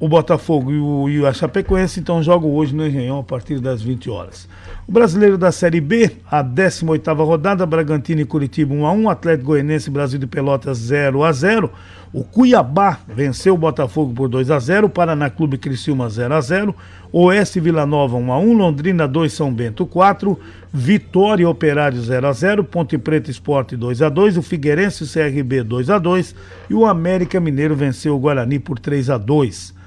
S25: o Botafogo e, o, e a Chapecoense então jogam hoje no Engenhão a partir das 20 horas. O brasileiro da Série B, a 18ª rodada, Bragantino e Curitiba 1 a 1, Atlético Goianense e Brasil de Pelotas 0 a 0. O Cuiabá venceu o Botafogo por 2 a 0, Paraná Clube Criciúma 0 a 0, Oeste Vila Nova 1 a 1, Londrina 2 São Bento 4, Vitória Operário 0 a 0, Ponte Preta Esporte 2 a 2, o Figueirense CRB 2 a 2 e o América Mineiro venceu o Guarani por 3 a 2.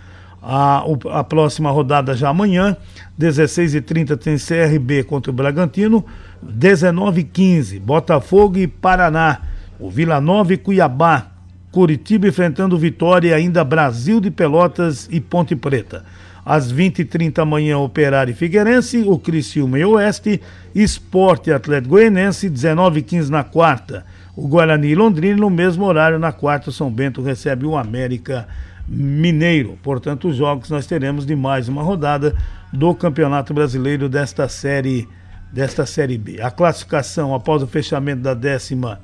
S25: A, a próxima rodada já amanhã, 16h30 tem CRB contra o Bragantino, 19h15 Botafogo e Paraná, o Vila Nova e Cuiabá, Curitiba enfrentando Vitória e ainda Brasil de Pelotas e Ponte Preta. Às 20h30 amanhã, Operário e Figueirense, o Criciúma e Oeste, Esporte e Atlético Goianense, 19h15 na quarta. O Guarani e Londrina, no mesmo horário, na quarta, São Bento recebe o América Mineiro. Portanto, os jogos nós teremos de mais uma rodada do Campeonato Brasileiro desta série, desta série B. A classificação após o fechamento da décima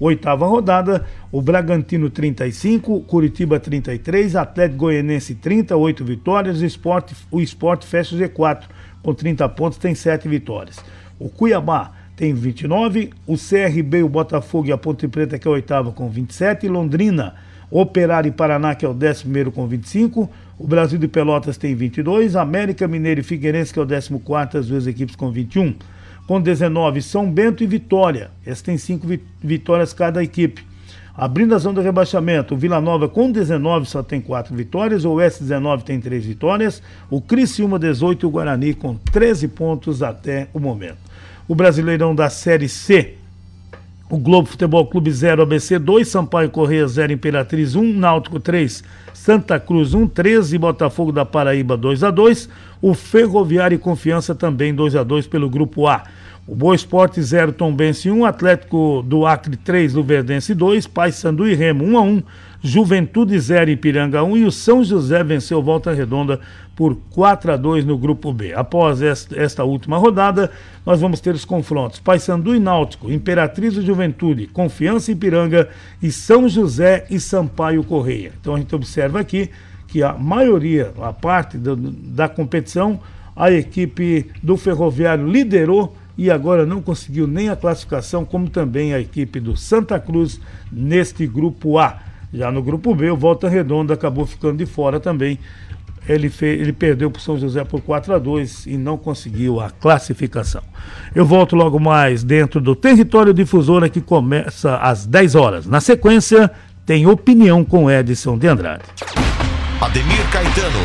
S25: Oitava rodada, o Bragantino 35, Curitiba 33, Atlético Goianense 38 vitórias, o Esporte, o Esporte fecha o Z4 com 30 pontos, tem 7 vitórias. O Cuiabá tem 29, o CRB, o Botafogo e a Ponte Preta, que é a oitava, com 27, Londrina, Operário e Paraná, que é o décimo primeiro, com 25, o Brasil de Pelotas tem 22, América Mineiro e Figueirense, que é o décimo quarto, as duas equipes com 21 com 19 São Bento e Vitória. Essas têm cinco vitórias cada equipe. Abrindo a zona do rebaixamento, Vila Nova com 19 só tem quatro vitórias, o Oeste 19 tem três vitórias, o Criciúma 18 e o Guarani com 13 pontos até o momento. O Brasileirão da Série C, o Globo Futebol Clube 0, ABC 2, Sampaio Correia 0, Imperatriz 1, Náutico 3, Santa Cruz 1, 13, Botafogo da Paraíba 2 a 2, o Ferroviário e Confiança também 2 a 2 pelo Grupo A. O Boa Esporte 0, Tombense 1, Atlético do Acre 3, Luverdense 2, Paysandu e Remo 1 a 1, Juventude 0, Ipiranga 1 e o São José venceu Volta Redonda por 4 a 2 no Grupo B. Após esta, esta última rodada, nós vamos ter os confrontos Paysandu e Náutico, Imperatriz e Juventude, Confiança e Ipiranga e São José e Sampaio Correia. Então a gente observa aqui que a maioria, a parte do, da competição, a equipe do Ferroviário liderou e agora não conseguiu nem a classificação, como também a equipe do Santa Cruz neste grupo A. Já no grupo B, o Volta Redonda acabou ficando de fora também. Ele, fez, ele perdeu para o São José por 4 a 2 e não conseguiu a classificação. Eu volto logo mais dentro do Território Difusora que começa às 10 horas. Na sequência, tem opinião com Edson de Andrade.
S7: Ademir Caetano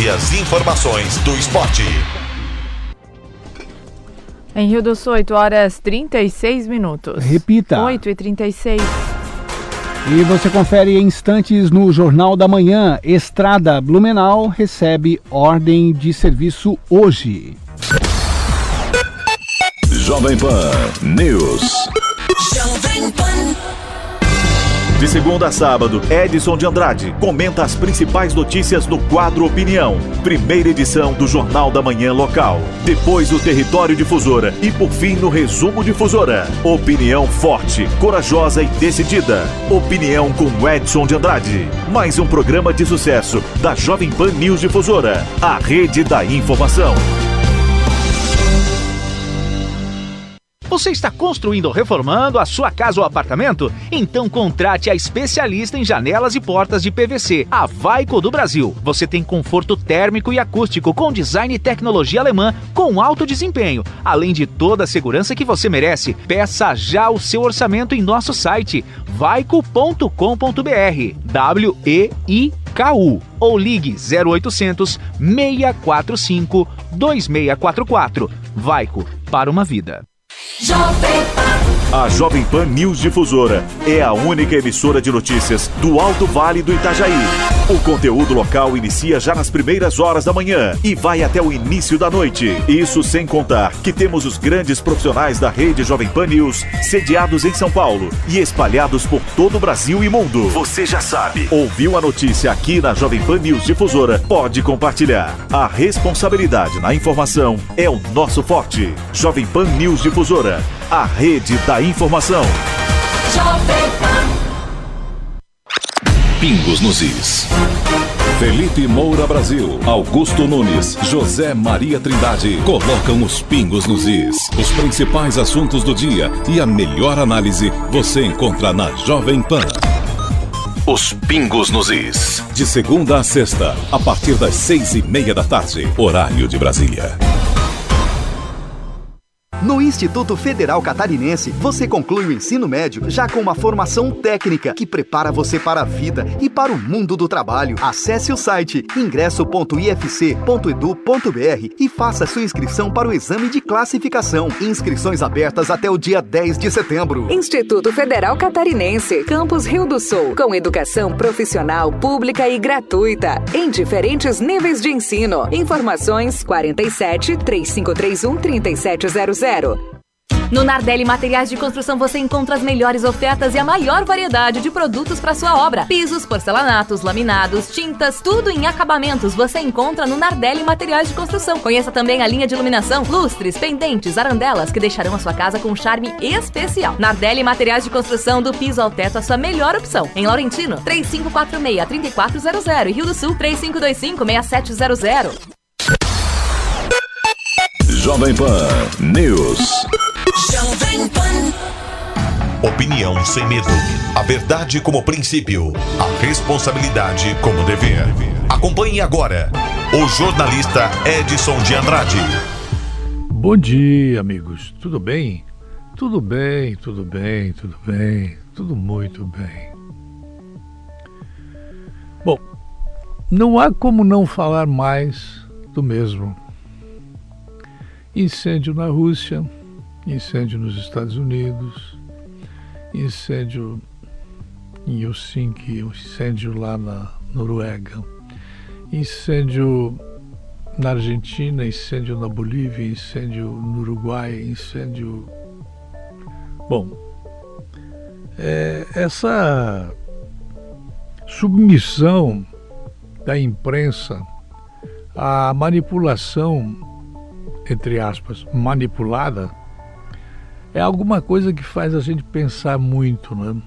S7: e as informações do esporte.
S4: Em Rio do Sul, 8 horas 36 minutos.
S5: Repita.
S4: 8 e 36.
S5: E você confere em instantes no Jornal da Manhã. Estrada Blumenau recebe ordem de serviço hoje.
S1: Jovem Pan News.
S3: Jovem Pan.
S7: De segunda a sábado, Edson de Andrade comenta as principais notícias no quadro Opinião. Primeira edição do Jornal da Manhã Local. Depois o Território Difusora e por fim no Resumo Difusora. Opinião forte, corajosa e decidida. Opinião com Edson de Andrade. Mais um programa de sucesso da Jovem Pan News Difusora. A rede da informação.
S13: Você está construindo ou reformando a sua casa ou apartamento? Então contrate a especialista em janelas e portas de PVC, a Vaico do Brasil. Você tem conforto térmico e acústico com design e tecnologia alemã com alto desempenho, além de toda a segurança que você merece. Peça já o seu orçamento em nosso site vaico.com.br. W E I K U ou ligue 0800 645 2644. Vaico para uma vida.
S26: Jovem Pan.
S27: A Jovem Pan News Difusora é a única emissora de notícias do Alto Vale do Itajaí. O conteúdo local inicia já nas primeiras horas da manhã e vai até o início da noite. Isso sem contar que temos os grandes profissionais da rede Jovem Pan News sediados em São Paulo e espalhados por todo o Brasil e mundo. Você já sabe. Ouviu a notícia aqui na Jovem Pan News Difusora? Pode compartilhar. A responsabilidade na informação é o nosso forte. Jovem Pan News Difusora, a rede da informação.
S1: Pingos nos Is. Felipe Moura Brasil, Augusto Nunes, José Maria Trindade colocam os pingos nos is. Os principais assuntos do dia e a melhor análise você encontra na Jovem Pan. Os pingos nos is. De segunda a sexta, a partir das seis e meia da tarde, horário de Brasília.
S28: No Instituto Federal Catarinense, você conclui o ensino médio já com uma formação técnica que prepara você para a vida e para o mundo do trabalho. Acesse o site ingresso.ifc.edu.br e faça sua inscrição para o exame de classificação. Inscrições abertas até o dia 10 de setembro.
S29: Instituto Federal Catarinense, Campus Rio do Sul, com educação profissional, pública e gratuita, em diferentes níveis de ensino. Informações 47 3531 3700.
S30: No Nardelli Materiais de Construção você encontra as melhores ofertas e a maior variedade de produtos para sua obra. Pisos, porcelanatos, laminados, tintas, tudo em acabamentos você encontra no Nardelli Materiais de Construção. Conheça também a linha de iluminação, lustres, pendentes, arandelas que deixarão a sua casa com um charme especial. Nardelli Materiais de Construção do piso ao teto a sua melhor opção. Em Laurentino, 3546-3400 e Rio do Sul, 3525-6700.
S1: Jovem Pan News.
S26: Jovem Pan.
S7: Opinião sem medo. A verdade como princípio. A responsabilidade como dever. Acompanhe agora o jornalista Edson de Andrade.
S31: Bom dia, amigos. Tudo bem? Tudo bem, tudo bem, tudo bem, tudo muito bem. Bom, não há como não falar mais do mesmo. Incêndio na Rússia, incêndio nos Estados Unidos, incêndio em Helsinki, incêndio lá na Noruega, incêndio na Argentina, incêndio na Bolívia, incêndio no Uruguai, incêndio. Bom, é, essa submissão da imprensa à manipulação, entre aspas, manipulada, é alguma coisa que faz a gente pensar muito, né?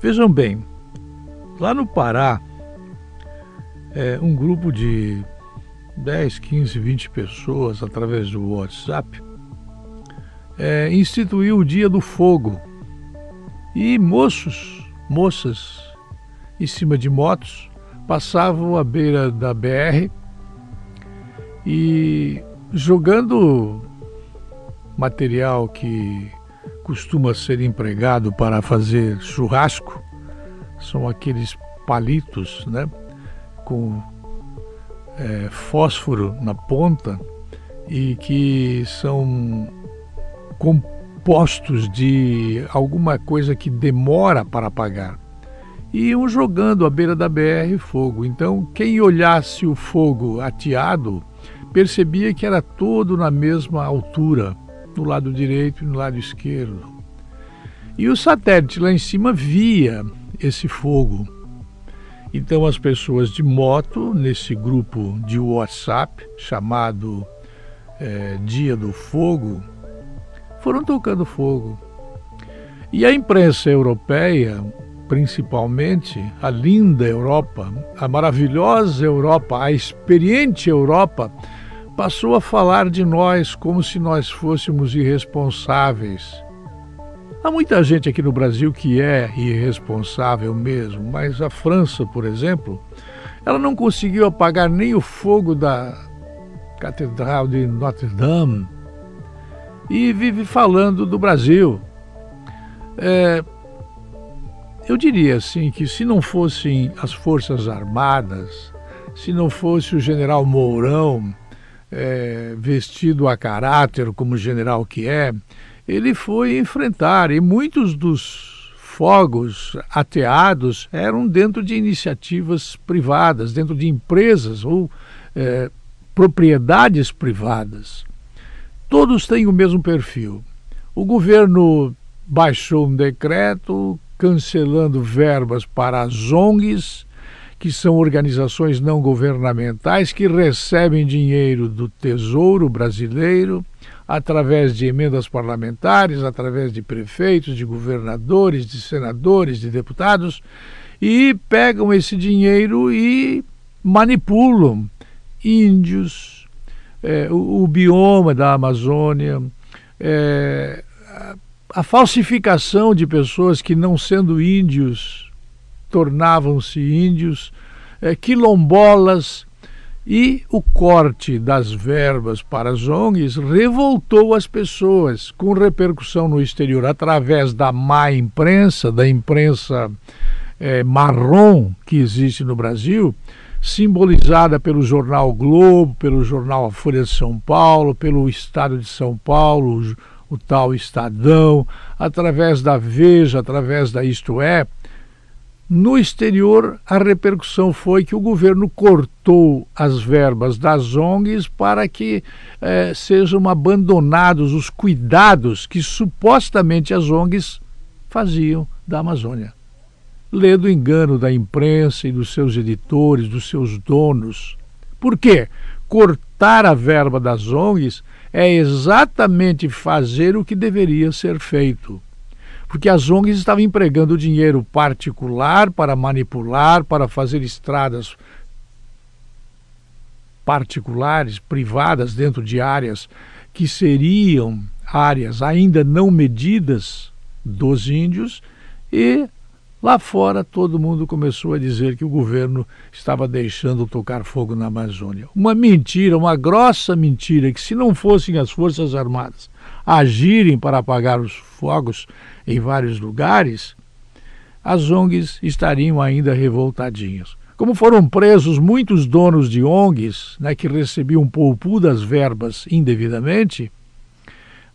S31: Vejam bem, lá no Pará, é, um grupo de 10, 15, 20 pessoas, através do WhatsApp, é, instituiu o Dia do Fogo. E moços, moças, em cima de motos, passavam à beira da BR e jogando material que costuma ser empregado para fazer churrasco, são aqueles palitos, né, com é, fósforo na ponta e que são compostos de alguma coisa que demora para apagar. E iam jogando à beira da BR fogo. Então, quem olhasse o fogo ateado percebia que era todo na mesma altura, no lado direito e no lado esquerdo. E o satélite lá em cima via esse fogo. Então as pessoas de moto, nesse grupo de WhatsApp chamado é, Dia do Fogo, foram tocando fogo. E a imprensa europeia, principalmente a linda Europa, a maravilhosa Europa, a experiente Europa, passou a falar de nós como se nós fôssemos irresponsáveis. Há muita gente aqui no Brasil que é irresponsável mesmo, mas a França, por exemplo, ela não conseguiu apagar nem o fogo da Catedral de Notre Dame e vive falando do Brasil. É, eu diria assim que se não fossem as Forças Armadas, se não fosse o general Mourão é, vestido a caráter como general que é, ele foi enfrentar e muitos dos fogos ateados eram dentro de iniciativas privadas, dentro de empresas ou é, propriedades privadas. Todos têm o mesmo perfil. O governo baixou um decreto cancelando verbas para as ONGs, que são organizações não governamentais que recebem dinheiro do Tesouro Brasileiro através de emendas parlamentares, através de prefeitos, de governadores, de senadores, de deputados, e pegam esse dinheiro e manipulam índios, é, o, o, bioma da Amazônia, é, a, a falsificação de pessoas que, não sendo índios, tornavam-se índios, é, quilombolas e o corte das verbas para as ONGs revoltou as pessoas, com repercussão no exterior através da má imprensa, da imprensa é, marrom que existe no Brasil, simbolizada pelo jornal Globo, pelo jornal Folha de São Paulo, pelo Estado de São Paulo, o, o tal Estadão, através da Veja, através da Isto É, no exterior, a repercussão foi que o governo cortou as verbas das ONGs para que eh, sejam abandonados os cuidados que supostamente as ONGs faziam da Amazônia. Lê do engano da imprensa e dos seus editores, dos seus donos. Por quê? Cortar a verba das ONGs é exatamente fazer o que deveria ser feito porque as ONGs estavam empregando dinheiro particular para manipular, para fazer estradas particulares, privadas, dentro de áreas que seriam áreas ainda não medidas dos índios e lá fora todo mundo começou a dizer que o governo estava deixando tocar fogo na Amazônia. Uma mentira, uma grossa mentira que se não fossem as Forças Armadas agirem para apagar os fogos em vários lugares, as ONGs estariam ainda revoltadinhas. Como foram presos muitos donos de ONGs né, que recebiam poupu das verbas indevidamente,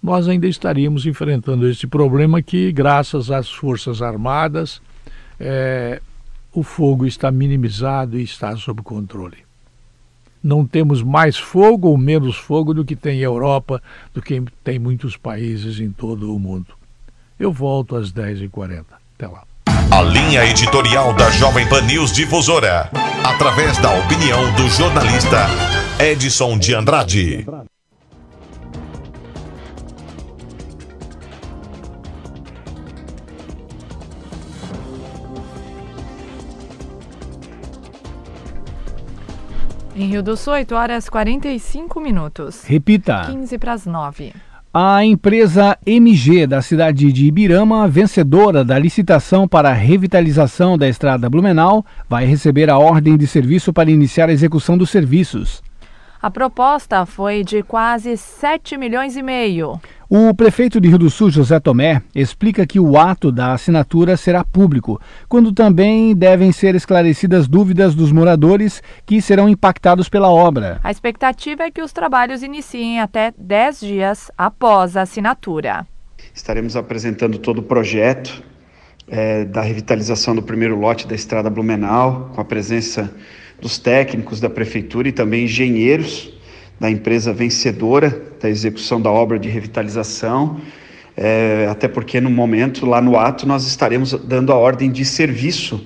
S31: nós ainda estaríamos enfrentando esse problema que, graças às Forças Armadas, é, o fogo está minimizado e está sob controle não temos mais fogo ou menos fogo do que tem Europa, do que tem muitos países em todo o mundo. Eu volto às 10h40. Até lá.
S32: A linha editorial da Jovem Pan News Difusora, através da opinião do jornalista Edson de Andrade.
S4: Em Rio do Sul, 8 horas 45 minutos.
S5: Repita.
S4: 15 para as 9.
S5: A empresa MG da cidade de Ibirama, vencedora da licitação para a revitalização da estrada Blumenau, vai receber a ordem de serviço para iniciar a execução dos serviços.
S4: A proposta foi de quase 7 milhões e meio.
S5: O prefeito de Rio do Sul, José Tomé, explica que o ato da assinatura será público, quando também devem ser esclarecidas dúvidas dos moradores que serão impactados pela obra.
S4: A expectativa é que os trabalhos iniciem até 10 dias após a assinatura.
S33: Estaremos apresentando todo o projeto é, da revitalização do primeiro lote da Estrada Blumenau, com a presença dos técnicos da prefeitura e também engenheiros da empresa vencedora da execução da obra de revitalização, é, até porque no momento, lá no ato, nós estaremos dando a ordem de serviço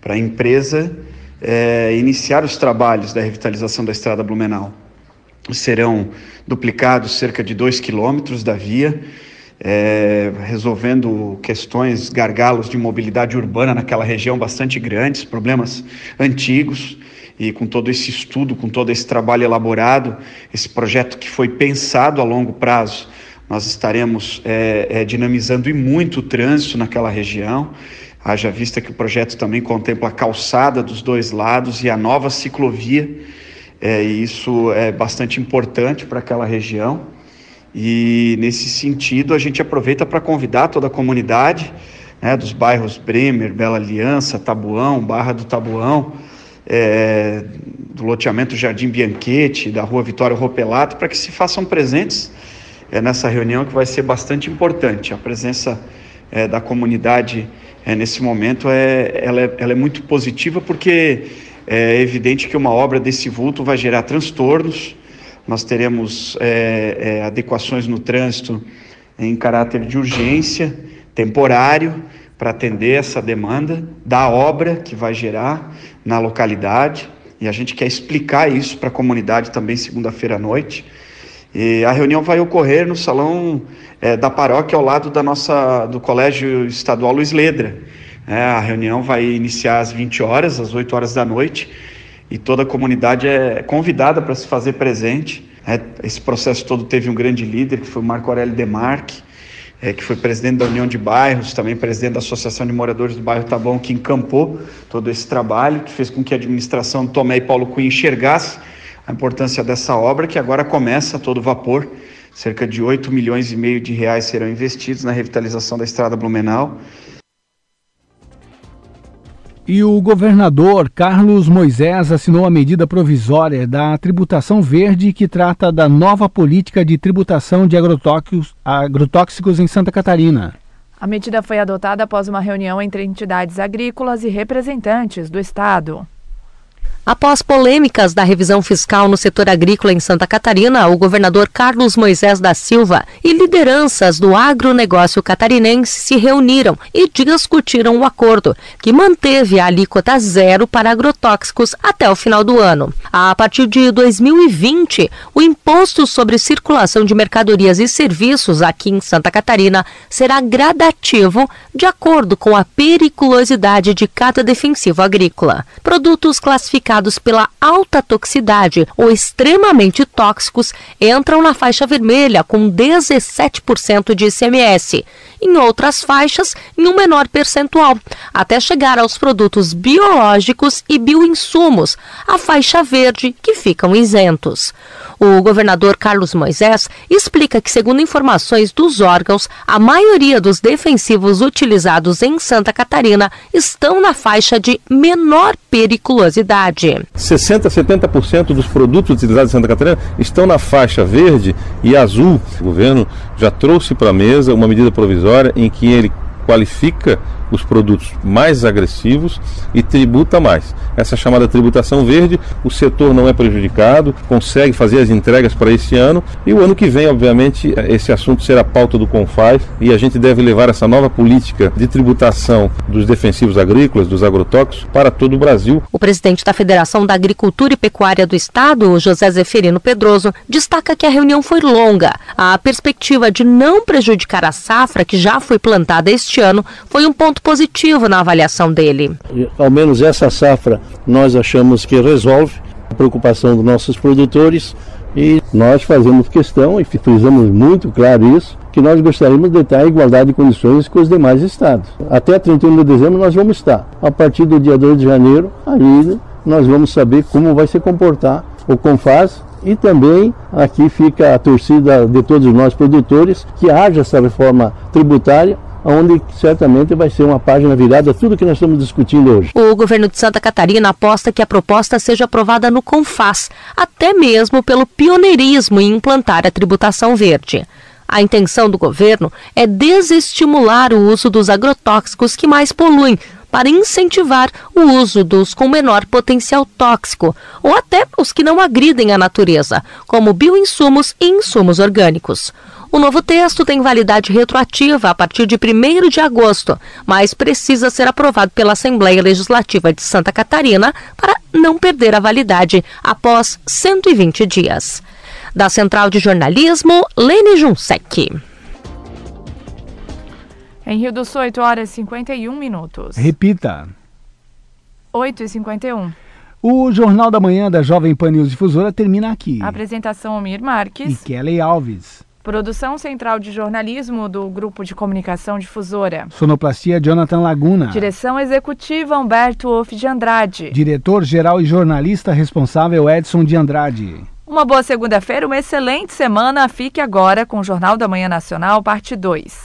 S33: para a empresa é, iniciar os trabalhos da revitalização da estrada Blumenau. Serão duplicados cerca de 2 quilômetros da via, é, resolvendo questões, gargalos de mobilidade urbana naquela região bastante grandes, problemas antigos e com todo esse estudo, com todo esse trabalho elaborado, esse projeto que foi pensado a longo prazo, nós estaremos é, é, dinamizando e muito o trânsito naquela região. Haja vista que o projeto também contempla a calçada dos dois lados e a nova ciclovia, é, e isso é bastante importante para aquela região. E nesse sentido, a gente aproveita para convidar toda a comunidade né, dos bairros Bremer, Bela Aliança, Tabuão, Barra do Tabuão, é, do loteamento Jardim Bianchetti, da rua Vitória Ropelato, para que se façam presentes é, nessa reunião que vai ser bastante importante. A presença é, da comunidade é, nesse momento é ela, é, ela é muito positiva porque é evidente que uma obra desse vulto vai gerar transtornos, nós teremos é, é, adequações no trânsito em caráter de urgência, temporário, para atender essa demanda da obra que vai gerar na localidade. E a gente quer explicar isso para a comunidade também segunda-feira à noite. E a reunião vai ocorrer no salão é, da paróquia ao lado da nossa, do Colégio Estadual Luiz Ledra. É, a reunião vai iniciar às 20 horas, às 8 horas da noite, e toda a comunidade é convidada para se fazer presente. É, esse processo todo teve um grande líder, que foi o Marco Aurélio Demarque, é, que foi presidente da União de Bairros, também presidente da Associação de Moradores do Bairro Taboão, que encampou todo esse trabalho, que fez com que a administração Tomé e Paulo Cunha enxergasse a importância dessa obra, que agora começa a todo vapor. Cerca de 8 milhões e meio de reais serão investidos na revitalização da estrada Blumenau.
S5: E o governador Carlos Moisés assinou a medida provisória da tributação verde que trata da nova política de tributação de agrotóxicos, em Santa Catarina.
S4: A medida foi adotada após uma reunião entre entidades agrícolas e representantes do Estado.
S19: Após polêmicas da revisão fiscal no setor agrícola em Santa Catarina, o governador Carlos Moisés da Silva e lideranças do agronegócio catarinense se reuniram e discutiram o acordo, que manteve a alíquota zero para agrotóxicos até o final do ano. A partir de 2020, o imposto sobre circulação de mercadorias e serviços aqui em Santa Catarina será gradativo de acordo com a periculosidade de cada defensivo agrícola. Produtos classificados pela alta toxicidade ou extremamente tóxicos entram na faixa vermelha com 17% de ICMS, em outras faixas em um menor percentual, até chegar aos produtos biológicos e bioinsumos, a faixa verde, que ficam isentos. O governador Carlos Moisés explica que, segundo informações dos órgãos, a maioria dos defensivos utilizados em Santa Catarina estão na faixa de menor periculosidade.
S34: 60 a 70% dos produtos utilizados em Santa Catarina estão na faixa verde e azul. O governo já trouxe para a mesa uma medida provisória em que ele qualifica os produtos mais agressivos e tributa mais. Essa chamada tributação verde, o setor não é prejudicado, consegue fazer as entregas para esse ano e o ano que vem, obviamente, esse assunto será pauta do CONFAS e a gente deve levar essa nova política de tributação dos defensivos agrícolas, dos agrotóxicos, para todo o Brasil.
S19: O presidente da Federação da Agricultura e Pecuária do Estado, José Zeferino Pedroso, destaca que a reunião foi longa. A perspectiva de não prejudicar a safra que já foi plantada este ano foi um ponto positivo na avaliação dele.
S35: Ao menos essa safra nós achamos que resolve a preocupação dos nossos produtores e nós fazemos questão e frisamos muito claro isso, que nós gostaríamos de estar em igualdade de condições com os demais estados. Até 31 de dezembro nós vamos estar. A partir do dia 2 de janeiro, aí nós vamos saber como vai se comportar o CONFAS e também aqui fica a torcida de todos nós produtores que haja essa reforma tributária onde certamente vai ser uma página virada tudo que nós estamos discutindo hoje.
S19: O governo de Santa Catarina aposta que a proposta seja aprovada no CONFAS, até mesmo pelo pioneirismo em implantar a tributação verde. A intenção do governo é desestimular o uso dos agrotóxicos que mais poluem, para incentivar o uso dos com menor potencial tóxico, ou até os que não agridem a natureza, como bioinsumos e insumos orgânicos. O novo texto tem validade retroativa a partir de 1 de agosto, mas precisa ser aprovado pela Assembleia Legislativa de Santa Catarina para não perder a validade após 120 dias. Da Central de Jornalismo, Lene Junsec.
S4: Em Rio do Sul, 8 horas e 51 minutos.
S5: Repita.
S4: 8 e 51.
S5: O Jornal da Manhã da Jovem Pan News Difusora termina aqui.
S4: Apresentação Omir Marques.
S5: E Kelly Alves.
S4: Produção Central de Jornalismo do Grupo de Comunicação Difusora.
S5: Sonoplastia Jonathan Laguna.
S4: Direção Executiva Humberto Wolff de Andrade.
S5: Diretor-Geral e Jornalista Responsável Edson de Andrade.
S4: Uma boa segunda-feira, uma excelente semana. Fique agora com o Jornal da Manhã Nacional, parte 2.